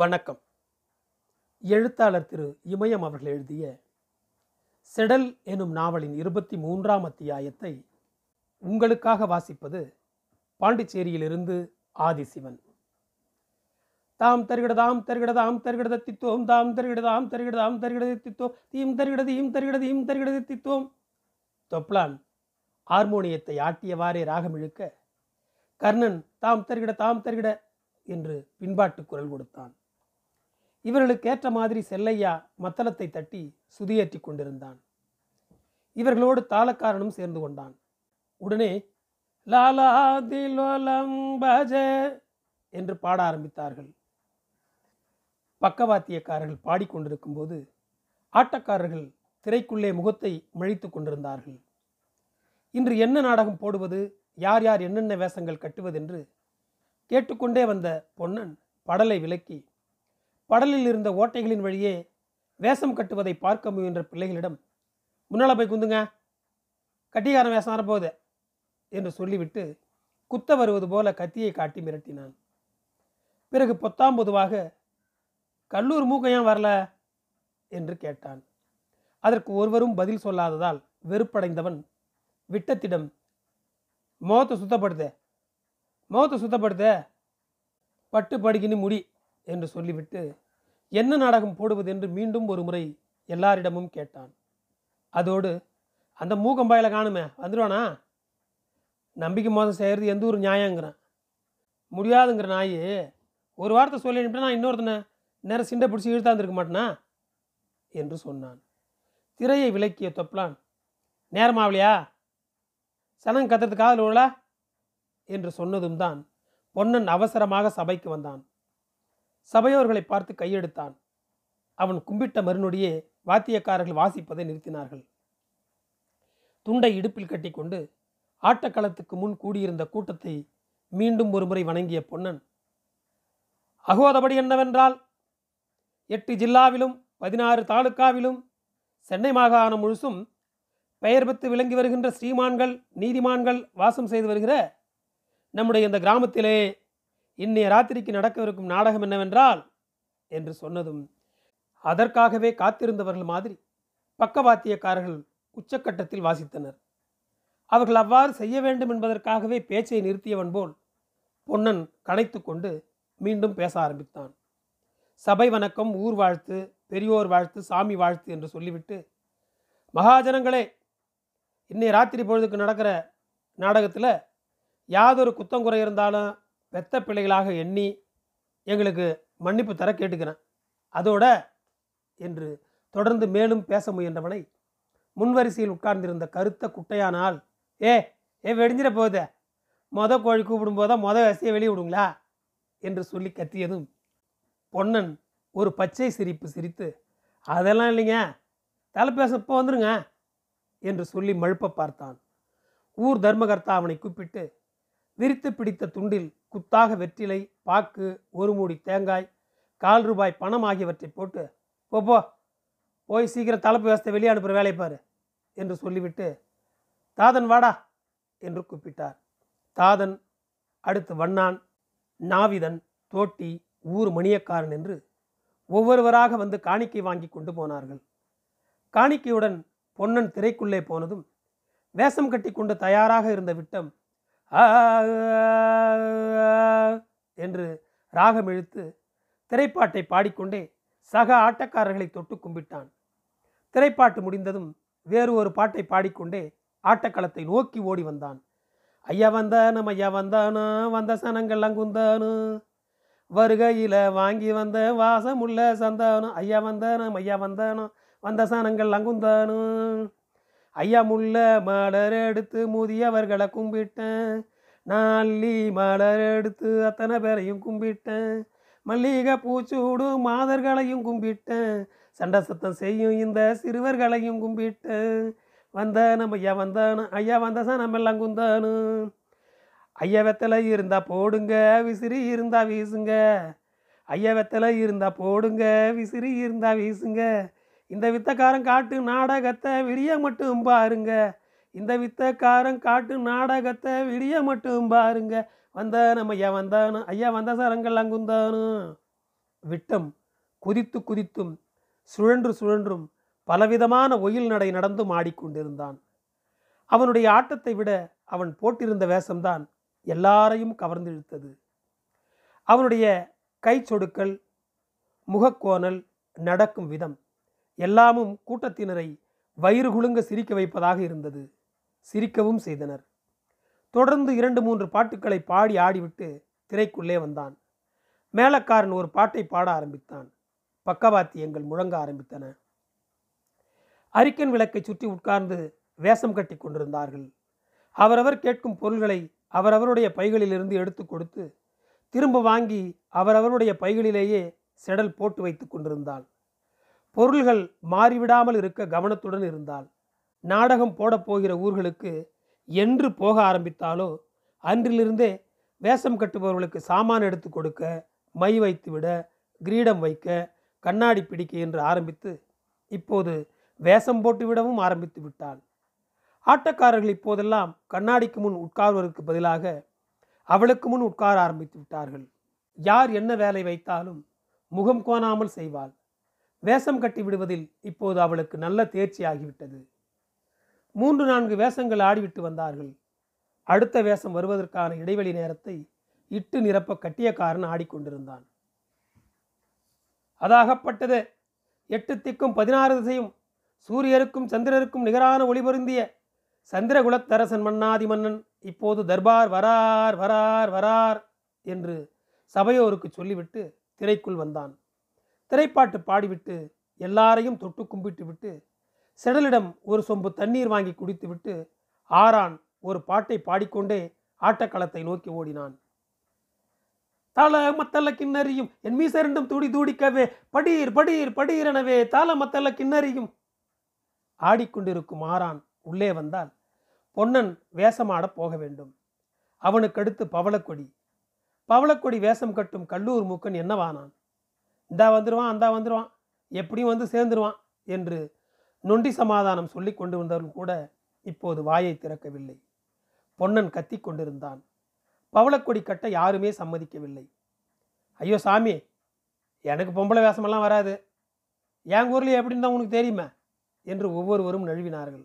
வணக்கம். எழுத்தாளர் திரு இமயம் அவர்கள் எழுதிய செடல் எனும் நாவலின் இருபத்தி மூன்றாம் அத்தியாயத்தை உங்களுக்காக வாசிப்பது பாண்டிச்சேரியிலிருந்து ஆதிசிவன். தாம் தருகிடதாம் தருகிடதாம் தருகிடத தித்தோம் தாம் தருகிடதாம் தருகிடதாம் தருகிடத தித்தோம் தீம் தருகிடது ஈம் தருகிடது ஈம் தருகிடது தித்தோம் தொப்லான் ஹார்மோனியத்தை ஆட்டியவாறே ராகம் இழுக்க கர்ணன் தாம் தருகிட தாம் தருகிட என்று பின்பாட்டு குரல் கொடுத்தான். இவர்களுக்கு ஏற்ற மாதிரி செல்லையா மத்தளத்தை தட்டி சுதியேற்றி கொண்டிருந்தான். இவர்களோடு தாளக்காரனும் சேர்ந்து கொண்டான். உடனே லாலா திலோலம் பஜ என்று பாட ஆரம்பித்தார்கள். பக்கவாத்தியக்காரர்கள் பாடிக்கொண்டிருக்கும் போது ஆட்டக்காரர்கள் திரைக்குள்ளே முகத்தை மழித்து கொண்டிருந்தார்கள். இன்று என்ன நாடகம் போடுவது? யார் யார் என்னென்ன வேஷங்கள் கட்டுவதென்று? கேட்டுக்கொண்டே வந்த பொன்னன் படலை விலக்கி படலில் இருந்த ஓட்டைகளின் வழியே வேஷம் கட்டுவதை பார்க்க முயன்ற பிள்ளைகளிடம் முன்னால் போய் குந்துங்க. கட்டிகாரன் வேஷம் வரப்போகுது என்று சொல்லிவிட்டு குத்த வருவது போல கத்தியை காட்டி மிரட்டினான். பிறகு பொத்தாம் பொதுவாக கல்லூர் மூக்கம் ஏன் வரல? என்று கேட்டான். அதற்கு ஒருவரும் பதில் சொல்லாததால் வெறுப்படைந்தவன் விட்டத்திடம் முகத்தை சுத்தப்படுத்த முகத்தை சுத்தப்படுத்த. பட்டு படுகினு முடி. என்று சொல்லிவிட்டு என்ன நாடகம் போடுவது? என்று மீண்டும் ஒரு முறை எல்லாரிடமும் கேட்டான். அதோடு அந்த மூக்கம்பாயில காணுமே வந்துடுவானா நம்பிக்கை மோதம் செய்கிறது எந்த ஒரு நியாயங்கிறான். முடியாதுங்கிற நாய் ஒரு வார்த்தை சொல்லி நான் இன்னொருத்தனை நேரம் சிண்டை பிடிச்சி இழுத்தாந்துருக்க மாட்டேனா? என்று சொன்னான். திரையை விலக்கிய தொப்லான் நேரமாவலையா சனங்க கத்துறது காதல் உள்ள என்று சொன்னதும் தான் பொன்னன் அவசரமாக சபைக்கு வந்தான். சபையோர்களை பார்த்து கையெடுத்தான். அவன் கும்பிட்ட மறுநொடியே வாத்தியக்காரர்கள் வாசிப்பதை நிறுத்தினார்கள். துண்டை இடுப்பில் கட்டிக்கொண்டு ஆட்டக்களத்துக்கு முன் கூடியிருந்த கூட்டத்தை மீண்டும் ஒருமுறை வணங்கிய பொன்னன் அகோதபடி என்னவென்றால் எட்டு ஜில்லாவிலும் பதினாறு தாலுக்காவிலும் சென்னை மாகாணம் முழுசும் பெயர் பெற்று விளங்கி வருகின்ற ஸ்ரீமான்கள் நீதிமான்கள் வாசம் செய்து வருகிற நம்முடைய இந்த கிராமத்திலே இன்னைய ராத்திரிக்கு நடக்கவிருக்கும் நாடகம் என்னவென்றால் என்று சொன்னதும் அதற்காகவே காத்திருந்தவர்கள் மாதிரி பக்கவாத்தியக்காரர்கள் உச்சக்கட்டத்தில் வாசித்தனர். அவர்கள் அவ்வாறு செய்ய வேண்டும் என்பதற்காகவே பேச்சை நிறுத்தியவன் போல் பொன்னன் கனைத்து கொண்டு மீண்டும் பேச ஆரம்பித்தான். சபை வணக்கம் ஊர் வாழ்த்து பெரியோர் வாழ்த்து சாமி வாழ்த்து என்று சொல்லிவிட்டு மகாஜனங்களே இன்னைய ராத்திரி பொழுதுக்கு நடக்கிற நாடகத்தில் யாதொரு குத்தங்குறை இருந்தாலும் பெத்த பிள்ளைகளாக எண்ணி எங்களுக்கு மன்னிப்பு தர கேட்டுக்கிறேன். அதோட என்று தொடர்ந்து மேலும் பேச முயன்றவனை முன்வரிசையில் உட்கார்ந்திருந்த கருத்த குட்டையானால் ஏ ஏ வெடிஞ்சிட போகுதே? மொத கோழி கூப்பிடும் போதா மொத வசதியை வெளியே விடுங்களா? என்று சொல்லி கத்தியதும் பொன்னன் ஒரு பச்சை சிரிப்பு சிரித்து அதெல்லாம் இல்லைங்க. தலை பேச இப்போ வந்துருங்க. என்று சொல்லி மழுப்ப பார்த்தான். ஊர் தர்மகர்த்தா அவனை கூப்பிட்டு விரித்து பிடித்த துண்டில் குத்தாக வெற்றிலை பாக்கு ஒரு மூடி தேங்காய் கால் ரூபாய் பணம் ஆகியவற்றை போட்டு போ போ போய் சீக்கிரம் தலைப்பு வேஸ்தை வெளியே அனுப்புகிற வேலையை பாரு என்று சொல்லிவிட்டு தாதன் வாடா என்று கூப்பிட்டார். தாதன் அடுத்து வண்ணான் நாவிதன் தோட்டி ஊர் மணியக்காரன் என்று ஒவ்வொருவராக வந்து காணிக்கை வாங்கி கொண்டு போனார்கள். காணிக்கையுடன் பொன்னன் திரைக்குள்ளே போனதும் வேஷம் கட்டி கொண்டு தயாராக இருந்த விட்டம் என்று ராகம் இழுத்து திரைப்பாட்டை பாடிக்கொண்டே சக ஆட்டக்காரர்களை தொட்டு கும்பிட்டான். திரைப்பாட்டு முடிந்ததும் வேறு ஒரு பாட்டை பாடிக்கொண்டே ஆட்டக்களத்தை நோக்கி ஓடி வந்தான். ஐயா வந்தானும் ஐயா வந்தானோ வந்த சனங்கள் அங்குந்தானு. வருகையில் வாங்கி வந்த வாசமுள்ள சந்தானம் ஐயா வந்தானும் ஐயா வந்தானோ வந்த சனங்கள் அங்குந்தானும் ஐயா முள்ள மலர் எடுத்து முதியவர்களை கும்பிட்டேன். நாளி மலர் எடுத்து அத்தனை பேரையும் கும்பிட்டேன். மல்லிகை பூச்சூடு மாதர்களையும் கும்பிட்டேன். சண்டை சத்தம் செய்யும் இந்த சிறுவர்களையும் கும்பிட்டேன். வந்தானும் ஐயா வந்தானு ஐயா வந்தசா நம்ம எல்லாம் குந்தானு ஐயா வெத்தலை இருந்தா போடுங்க விசிறி இருந்தா வீசுங்க. ஐயா வெத்தலை இருந்தா போடுங்க விசிறி இருந்தா வீசுங்க. இந்த வித்தக்காரன் காட்டு நாடகத்தை விடிய மட்டும் பாருங்க. இந்த வித்தக்காரன் காட்டு நாடகத்தை விடிய மட்டும் பாருங்க. வந்தானும் ஐயா வந்தானு ஐயா வந்த சரங்கள் அங்குந்தானு. விட்டம் குதித்து குதித்தும் சுழன்று சுழன்றும் பலவிதமான ஒயில் நடை நடந்தும் ஆடிக்கொண்டிருந்தான். அவனுடைய ஆட்டத்தை விட அவன் போட்டிருந்த வேஷம்தான் எல்லாரையும் கவர்ந்திழுத்தது. அவனுடைய கை சொடுக்கல் முகக்கோணல் நடக்கும் விதம். எல்லாமும் கூட்டத்தினரை வயிறு குலுங்க சிரிக்க வைப்பதாக இருந்தது. சிரிக்கவும் செய்தனர். தொடர்ந்து இரண்டு மூன்று பாட்டுக்களை பாடி ஆடிவிட்டு திரைக்குள்ளே வந்தான். மேலக்காரன் ஒரு பாட்டை பாட ஆரம்பித்தான். பக்கவாத்தியங்கள் முழங்க ஆரம்பித்தன. அரிக்கன் விளக்கை சுற்றி உட்கார்ந்து வேஷம் கட்டி கொண்டிருந்தார்கள். அவரவர் கேட்கும் பொருள்களை அவரவருடைய பைகளிலிருந்து எடுத்து கொடுத்து திரும்ப வாங்கி அவரவருடைய பைகளிலேயே செடல் போட்டு வைத்து கொண்டிருந்தாள். பொருள்கள் மாறிவிடாமல் இருக்க கவனத்துடன் இருந்தால் நாடகம் போடப்போகிற ஊர்களுக்கு என்று போக ஆரம்பித்தாலோ அன்றிலிருந்தே வேஷம் கட்டுபவர்களுக்கு சாமான் எடுத்து கொடுக்க மை வைத்து விட கிரீடம் வைக்க கண்ணாடி பிடிக்க என்று ஆரம்பித்து இப்போது வேஷம் போட்டு விடவும் ஆரம்பித்து விட்டாள். ஆட்டக்காரர்கள் இப்போதெல்லாம் கண்ணாடிக்கு முன் உட்கார்வதற்கு பதிலாக அவளுக்கு முன் உட்கார ஆரம்பித்து விட்டார்கள். யார் என்ன வேலை வைத்தாலும் முகம் கோணாமல் செய்வாள். வேஷம் கட்டி விடுவதில் இப்போது அவளுக்கு நல்ல தேர்ச்சி ஆகிவிட்டது. மூன்று நான்கு வேஷங்கள் ஆடிவிட்டு வந்தார்கள். அடுத்த வேஷம் வருவதற்கான இடைவெளி நேரத்தை இட்டு நிரப்ப கட்டியக்காரன் ஆடிக்கொண்டிருந்தான். அதாகப்பட்டது எட்டு திக்கும் பதினாறு திசையும் சூரியருக்கும் சந்திரருக்கும் நிகரான ஒளிபொருந்திய சந்திரகுலத்தரசன் மன்னாதி மன்னன் இப்போது தர்பார் வரார் வரார் வரார் என்று சபையோருக்கு சொல்லிவிட்டு திரைக்குள் வந்தான். திரைப்பாட்டு பாடிவிட்டு எல்லாரையும் தொட்டு கும்பிட்டு விட்டு செடலிடம் ஒரு சொம்பு தண்ணீர் வாங்கி குடித்துவிட்டு ஆரான் ஒரு பாட்டை பாடிக்கொண்டே ஆட்டக்களத்தை நோக்கி ஓடினான். தாள மத்தல்ல கிண்ணறியும் என் மீசரண்டும் துடி தூடிக்கவே படீர் படியீர் படியீரெனவே தாள மத்தல்ல கிண்ணறியும் ஆடிக்கொண்டிருக்கும் ஆரான் உள்ளே வந்தால் பொன்னன் வேஷமாட போக வேண்டும். அவனுக்கடுத்து பவளக்கொடி. பவளக்கொடி வேஷம் கட்டும் கல்லூர் மூக்கன் என்னவானான்? இந்தா வந்துடுவான் அந்தா வந்துடுவான் எப்படியும் வந்து சேர்ந்துருவான் என்று நொண்டி சமாதானம் சொல்லி கொண்டு வந்தவர்கள் கூட இப்போது வாயை திறக்கவில்லை. பொன்னன் கத்தி கொண்டிருந்தான். பவளக்கொடி கட்ட யாருமே சம்மதிக்கவில்லை. ஐயோ சாமி எனக்கு பொம்பளை வேஷமெல்லாம் வராது. என் ஊரில் எப்படின்னு தான் உனக்கு தெரியுமா என்று ஒவ்வொருவரும் நழுவினார்கள்.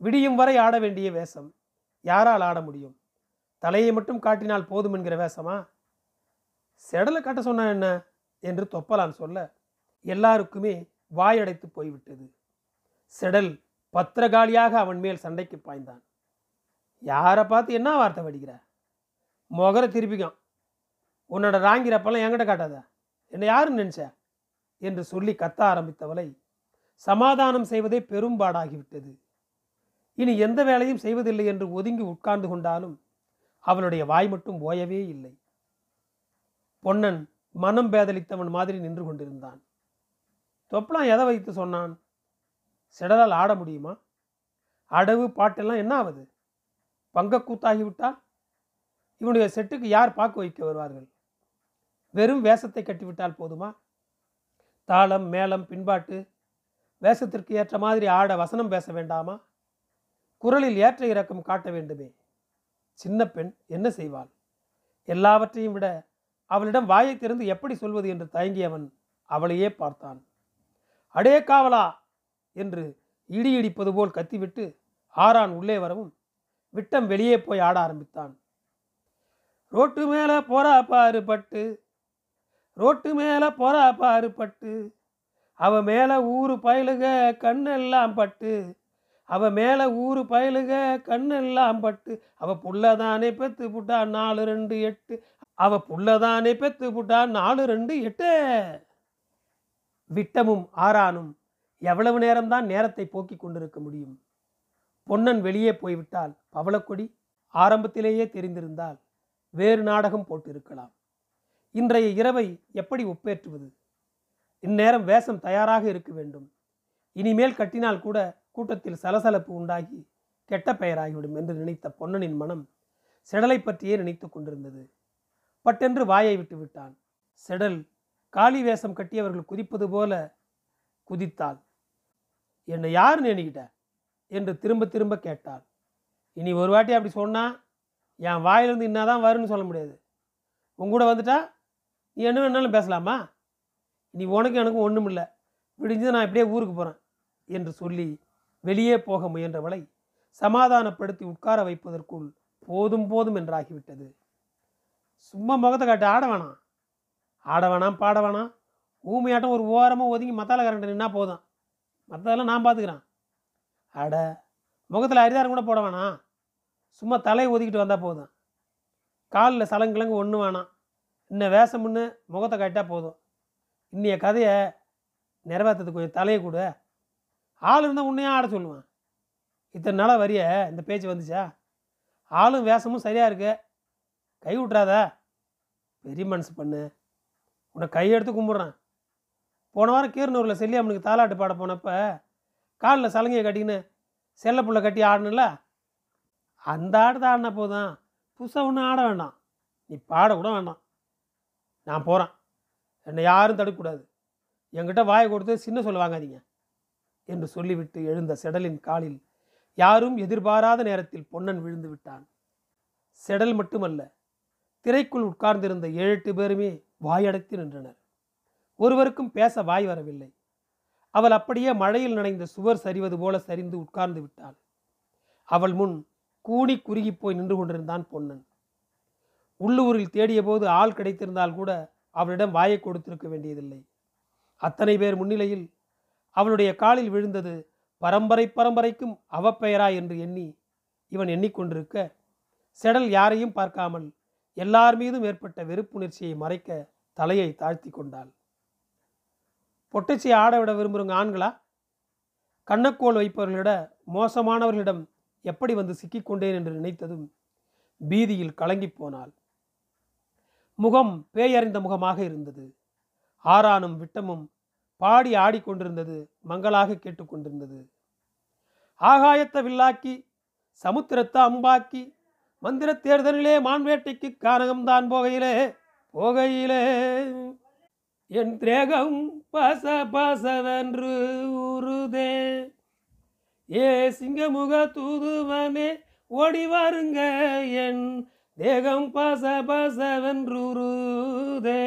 விடியும் வரை ஆட வேண்டிய வேஷம். யாரால் ஆட முடியும்? தலையை மட்டும் காட்டினால் போதும் என்கிற வேஷமா? செடலை கட்ட சொன்ன என்ன? என்று தொப்பலான் சொல்ல எல்லாருக்குமே வாயடைத்து போய்விட்டது. செடல் பத்திரகாளியாக அவன் மேல் சண்டைக்கு பாய்ந்தான். யாரை பார்த்து என்ன வார்த்தை வடிக்கிற முகர திருப்பிக்கும் உன்னோட ராங்கிறப்பெல்லாம் என்கிட்ட காட்டாத. என்னை யாருன்னு நினைச்ச? என்று சொல்லி கத்த ஆரம்பித்தவளை சமாதானம் செய்வதே பெரும்பாடாகிவிட்டது. இனி எந்த வேலையும் செய்வதில்லை என்று ஒதுங்கி உட்கார்ந்து கொண்டாலும் அவளுடைய வாய் மட்டும் ஓயவே இல்லை. பொன்னன் மனம் பேதலித்தவன் மாதிரி நின்று கொண்டிருந்தான். தொப்பலாம் எதை வைத்து சொன்னான்? செடலால் ஆட முடியுமா? அடவு பாட்டெல்லாம் என்ன ஆகுது பங்கக்கூத்தாகிவிட்டால் இவனுடைய செட்டுக்கு யார் பாக்கு வைக்க வருவார்கள்? வெறும் வேஷத்தை கட்டிவிட்டால் போதுமா? தாளம் மேளம் பின்பாட்டு வேஷத்திற்கு ஏற்ற மாதிரி ஆட வசனம் பேச வேண்டாமா? குரலில் ஏற்ற இறக்கம் காட்ட வேண்டுமே. சின்ன பெண் என்ன செய்வாள்? எல்லாவற்றையும் விட அவளிடம் வாயை திறந்து எப்படி சொல்வது என்று தயங்கியவன் அவளையே பார்த்தான். அடே காவலா! என்று இடி இடிப்பது போல் கத்திவிட்டு ஆரான் உள்ளே வரவும் விட்டம் வெளியே போய் ஆட ஆரம்பித்தான். ரோட்டு மேலே போறா பாரு பட்டு ரோட்டு மேலே போறா பாரு பட்டு அவ மேலே ஊரு பயலுக கண்ணெல்லாம் பட்டு அவ மேலே ஊரு பயலுக கண்ணெல்லாம் பட்டு அவ புள்ளதானே பெத்து புட்டா நாலு ரெண்டு எட்டு அவ புள்ளதானே பெத்து புட்டா? நாலு ரெண்டு எட்டு. விட்டமும் ஆறானும் எவ்வளவு நேரம்தான் நேரத்தை போக்கிக் கொண்டிருக்க முடியும்? பொன்னன் வெளியே போய்விட்டால் பவளக்கொடி ஆரம்பத்திலேயே தெரிந்திருந்தால் வேறு நாடகம் போட்டிருக்கலாம். இன்றைய இரவை எப்படி ஒப்பேற்றுவது இந்நேரம் வேஷம் தயாராக இருக்க வேண்டும். இனிமேல் கட்டினால் கூட கூட்டத்தில் சலசலப்பு உண்டாகி கெட்ட பெயராகிவிடும் என்று நினைத்த பொன்னனின் மனம் செடலை பற்றியே நினைத்து கொண்டிருந்தது. பட்டென்று வாயை விட்டு விட்டான். செடல் காளி வேஷம் கட்டியவர்கள் குதிப்பது போல குதித்தாள். என்னை யார் நினைக்கிட்ட என்று திரும்ப திரும்ப கேட்டாள். இனி ஒரு வாட்டி அப்படி சொன்னா என் வாயிலிருந்து இன்னாதான் வரும்னு சொல்ல முடியாது. உங்க கூட வந்துட்டா நீ என்ன வேணாலும் பேசலாமா? நீ உனக்கும் எனக்கும் ஒன்றும் இல்லை. விடிஞ்சு நான் இப்படியே ஊருக்கு போகிறேன் என்று சொல்லி வெளியே போக முயன்றவளை சமாதானப்படுத்தி உட்கார வைப்பதற்குள் போதும் போதும் என்றாகிவிட்டது. சும்மா முகத்தை காட்டி ஆட வேணாம். ஆட வேணாம் பாட வேணாம். ஊமையாட்டம் ஒரு ஓரமாக ஒதுங்கி மத்தால கரண்ட் நின்னா போதும். மற்றதெல்லாம் நான் பார்த்துக்கிறேன் அட முகத்தில் அரிதாரம் கூட போட வேணாம். சும்மா தலையை ஒதுக்கிட்டு வந்தால் போதும். காலில் சலங்கிழங்கு ஒன்று வேணாம். இன்னும் வேஷம் முன்னு முகத்தை காட்டால் போதும். இன்னைய கதையை நிறைவேற்றதுக்கு கொஞ்சம் தலையை கூட. ஆள் இருந்தால் உன்னையும் ஆட சொல்லுவேன். இத்தனை நாளாக வரிய? இந்த பேச்சு வந்துச்சா? ஆளும் வேஷமும் சரியாக இருக்குது கை விட்றாத பெரிய மனசு பண்ணு. உன்னை கையெடுத்து கும்பிட்றேன். போன வாரம் கீரனூரில் செல்லியம்மனுக்கு தாலாட்டு பாட போனப்போ காலில் சலங்கையை கட்டிக்கின்னு செல்ல புள்ள கட்டி ஆடணும்ல அந்த ஆட்டத்தை ஆடினா போதும். புதுசாக ஒன்றும் ஆட வேண்டாம். நீ பாடக்கூட வேண்டாம். நான் போகிறேன் என்னை யாரும் தடுக்கக்கூடாது. என்கிட்ட வாயை கொடுத்து சின்ன சொல்ல வாங்காதீங்க என்று சொல்லிவிட்டு எழுந்த செடலின் காலில் யாரும் எதிர்பாராத நேரத்தில் பொன்னன் விழுந்து விட்டான். செடல் மட்டுமல்ல திரைக்குள் உட்கார்ந்திருந்த ஏழு எட்டு பேருமே வாயடைத்து நின்றனர். ஒருவருக்கும் பேச வாய் வரவில்லை. அவள் அப்படியே மழையில் நனைந்த சுவர் சரிவது போல சரிந்து உட்கார்ந்து விட்டாள். அவள் முன் கூனி குறுகி போய் நின்று கொண்டிருந்தான் பொன்னன். உள்ளூரில் தேடிய போது ஆள் கிடைத்திருந்தால் கூட அவளிடம் வாயை கொடுத்திருக்க வேண்டியதில்லை. அத்தனை பேர் முன்னிலையில் அவளுடைய காலில் விழுந்தது பரம்பரை பரம்பரைக்கும் அவப்பெயரா என்று எண்ணி இவன் எண்ணிக்கொண்டிருக்க செடல் யாரையும் பார்க்காமல் எல்லார் மீதும் ஏற்பட்ட வெறுப்புணர்ச்சியை மறைக்க தலையை தாழ்த்தி கொண்டாள். பொட்டச்சி ஆட விட விரும்புகிறவங்க ஆண்களா? கண்ணக்கோல் வைப்பவர்களிட மோசமானவர்களிடம் எப்படி வந்து சிக்கிக்கொண்டேன் என்று நினைத்ததும் பீதியில் கலங்கிப் போனாள். முகம் பேயறிந்த முகமாக இருந்தது. ஆறானும் விட்டமும் பாடி ஆடிக்கொண்டிருந்தது மங்களாக கேட்டுக்கொண்டிருந்தது ஆகாயத்தை வில்லாக்கி சமுத்திரத்தை அம்பாக்கி மந்திர தேர்தலிலே மான்வேட்டைக்கு காரகம்தான் போகையிலே போகையிலே. என் திரேகம் பச பசவென்று உருதே ஏ சிங்கமுக தூதுவனே ஓடி வாருங்க என் தேகம் பச பசவென்று உருதே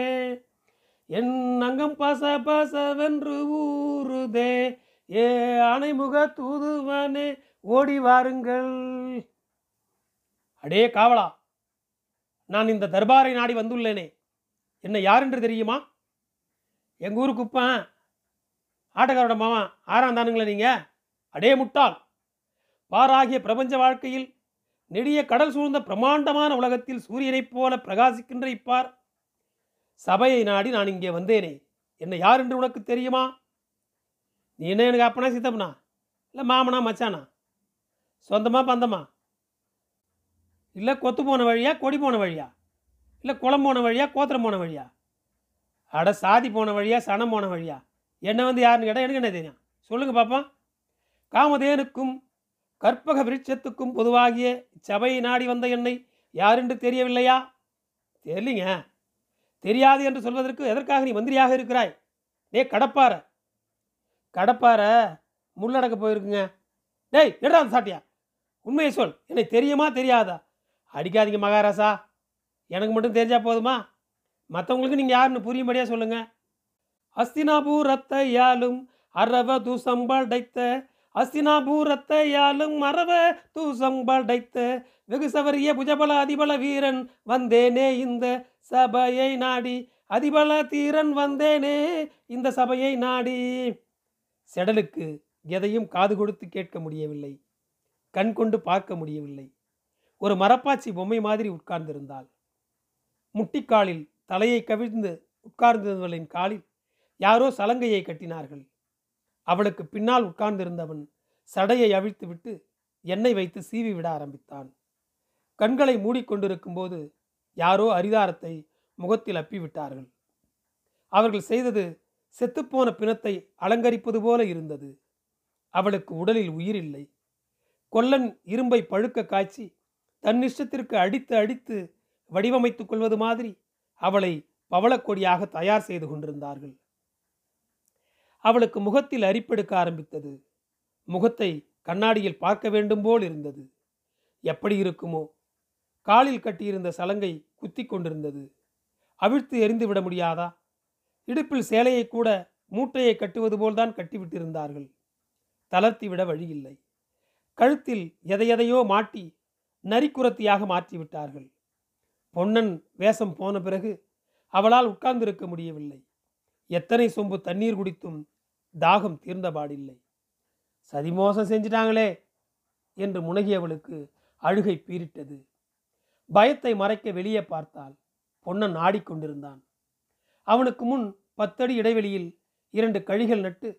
என் அங்கம் பச பசவென்று ஊறுதே. ஏ அணைமுக தூதுவனே ஓடி வாருங்கள். அடே காவலா நான் இந்த தர்பாரை நாடி வந்துள்ளேனே. என்ன யார் என்று தெரியுமா? எங்கள் ஊருக்கு குப்பன் ஆட்டக்காரோட மாமா ஆறாம் தானுங்களே நீங்கள் அடே முட்டாள். பாராகிய பிரபஞ்ச வாழ்க்கையில் நெடிய கடல் சூழ்ந்த பிரம்மாண்டமான உலகத்தில் சூரியனைப் போல பிரகாசிக்கின்ற இப்பார். சபையை நாடி நான் இங்கே வந்தேனே. என்னை யார் என்று உனக்கு தெரியுமா? நீ என்ன எனக்கு அப்பனா சித்தப்பனா? இல்லை மாமனா மச்சானா? சொந்தமா பந்தமா? இல்லை கொத்து போன வழியா கொடி போன வழியா? இல்லை குளம் போன வழியா கோத்திரம் போன வழியா? அட சாதி போன வழியா சனம் போன வழியா? என்ன வந்து யாருன்னு கேட்டால் எனக்கு என்ன தெரியும்? சொல்லுங்கள் பாப்பா காமதேனுக்கும் கற்பக விருட்சத்துக்கும் பொதுவாகிய சபையை நாடி வந்த என்னை யாரென்று தெரியவில்லையா? தெரியலிங்க. தெரியாது என்று சொல்வதற்கு எதற்காக நீ மந்திரியாக இருக்கிறாய்? டே கடப்பார கடப்பார முள்ளடக்க போயிருக்குங்க. டேய் எடுறா அந்த சாட்டியா? உண்மையை சொல். என்னை தெரியுமா தெரியாதா? அடிக்காதீங்க மகாராசா. எனக்கு மட்டும் தெரிஞ்சா போதுமா? மற்றவங்களுக்கு நீங்கள் யாருன்னு புரியும்படியாக சொல்லுங்கள் அஸ்தினாபூரத்தையாலும் அரவ தூசம்படைத்த அஸ்தினாபூரத்தையாலும் அரவ தூசம்படைத்த வெகு சவரிய புஜபல அதிபல வீரன் வந்தேனே இந்த சபையை நாடி. அதிபல தீரன் வந்தேனே இந்த சபையை நாடி. செடலுக்கு எதையும் காது கொடுத்து கேட்க முடியவில்லை. கண் கொண்டு பார்க்க முடியவில்லை. ஒரு மரப்பாச்சி பொம்மை மாதிரி உட்கார்ந்திருந்தாள். முட்டிக்காலில் தலையை கவிழ்ந்து உட்கார்ந்திருந்தவளின் காலில் யாரோ சலங்கையை கட்டினார்கள். அவளுக்கு பின்னால் உட்கார்ந்திருந்தவன் சடையை அவிழ்த்துவிட்டு எண்ணெய் வைத்து சீவி விட ஆரம்பித்தான். கண்களை மூடிக்கொண்டிருக்கும் போது யாரோ அரிதாரத்தை முகத்தில் அப்பிவிட்டார்கள் அவர்கள் செய்தது செத்துப்போன பிணத்தை அலங்கரிப்பது போல இருந்தது. அவளுக்கு உடலில் உயிர் இல்லை. கொல்லன் இரும்பை பழுக்க காய்ச்சி தன் இஷ்டத்திற்கு அடித்து அடித்து வடிவமைத்துக் கொள்வது மாதிரி அவளை பவளக்கொடியாக தயார் செய்து கொண்டிருந்தார்கள். அவளுக்கு முகத்தில் அரிப்பெடுக்க ஆரம்பித்தது. முகத்தை கண்ணாடியில் பார்க்க வேண்டும் போல் இருந்தது. எப்படி இருக்குமோ? காலில் கட்டியிருந்த சலங்கை குத்தி கொண்டிருந்தது. அவிழ்த்து எறிந்து விட முடியாதா? இடுப்பில் சேலையை கூட மூட்டையை கட்டுவது போல்தான் கட்டிவிட்டிருந்தார்கள். தளர்த்திவிட வழியில்லை. கழுத்தில் எதையெதையோ மாட்டி நரிக்குரத்தியாக மாற்றிவிட்டார்கள். பொன்னன் வேஷம் போன பிறகு அவளால் உட்கார்ந்திருக்க முடியவில்லை. எத்தனை சொம்பு தண்ணீர் குடித்தும் தாகம் தீர்ந்தபாடில்லை சதிமோசம் செஞ்சிட்டாங்களே என்று முனகியவளுக்கு அழுகை பீரிட்டது பயத்தை மறைக்க வெளியே பார்த்தால் பொன்னன் ஆடிக்கொண்டிருந்தான். அவனுக்கு முன் பத்தடி இடைவெளியில் இரண்டு கழிகள் நட்டு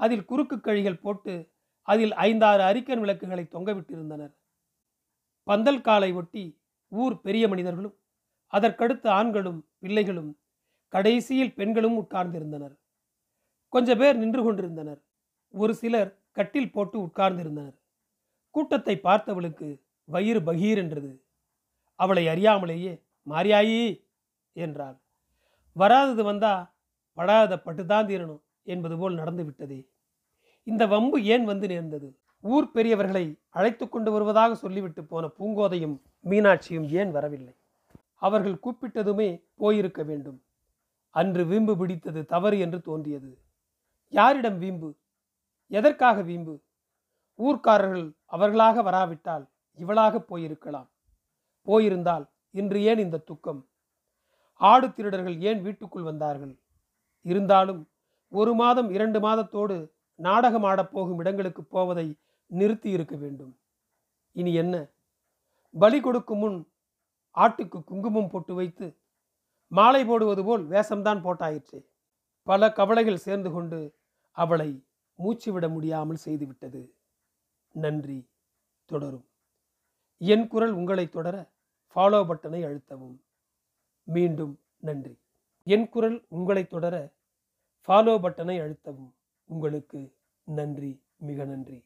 அதில் குறுக்கு கழிகள் போட்டு அதில் ஐந்தாறு அரிக்கன் விளக்குகளை தொங்கவிட்டிருந்தனர் பந்தல் காலை ஒட்டி ஊர் பெரிய மனிதர்களும் அதற்கடுத்து ஆண்களும் பிள்ளைகளும் கடைசியில் பெண்களும் உட்கார்ந்திருந்தனர். கொஞ்ச பேர் நின்று கொண்டிருந்தனர். ஒரு சிலர் கட்டில் போட்டு உட்கார்ந்திருந்தனர். கூட்டத்தை பார்த்தவளுக்கு வயிறு பகீர் என்றது. அவளை அறியாமலேயே மாரியாயி! என்றாள். வராதது வந்தா படாத பட்டுதான் தீரணும் என்பது போல் நடந்து விட்டதே இந்த வம்பு ஏன் வந்து நேர்ந்தது? ஊர் பெரியவர்களை அழைத்து கொண்டு வருவதாக சொல்லிவிட்டு போன பூங்கோதையும் மீனாட்சியும் ஏன் வரவில்லை? அவர்கள் கூப்பிட்டதுமே போயிருக்க வேண்டும். அன்று வீம்பு பிடித்தது தவறு என்று தோன்றியது. யாரிடம் வீம்பு? எதற்காக வீம்பு? ஊர்க்காரர்கள் அவர்களாக வராவிட்டால் இவளாக போயிருக்கலாம். போயிருந்தால் இன்று ஏன் இந்த துக்கம்? ஆடு திருடர்கள் ஏன் வீட்டுக்குள் வந்தார்கள்? இருந்தாலும் ஒரு மாதம் இரண்டு மாதத்தோடு நாடகம் ஆடப்போகும் இடங்களுக்கு போவதை நிறுத்தி இருக்க வேண்டும். இனி என்ன? பலி கொடுக்கும் முன் ஆட்டுக்கு குங்குமம் போட்டு வைத்து மாலை போடுவது போல் வேஷம்தான் போட்டாயிற்றே. பல கவலைகள் சேர்ந்து கொண்டு அவளை மூச்சுவிட முடியாமல் செய்துவிட்டது நன்றி. தொடரும். என் குரல் உங்களை தொடர ஃபாலோ பட்டனை அழுத்தவும். மீண்டும் நன்றி. என் குரல் உங்களை தொடர ஃபாலோ பட்டனை அழுத்தவும். உங்களுக்கு நன்றி. மிக நன்றி.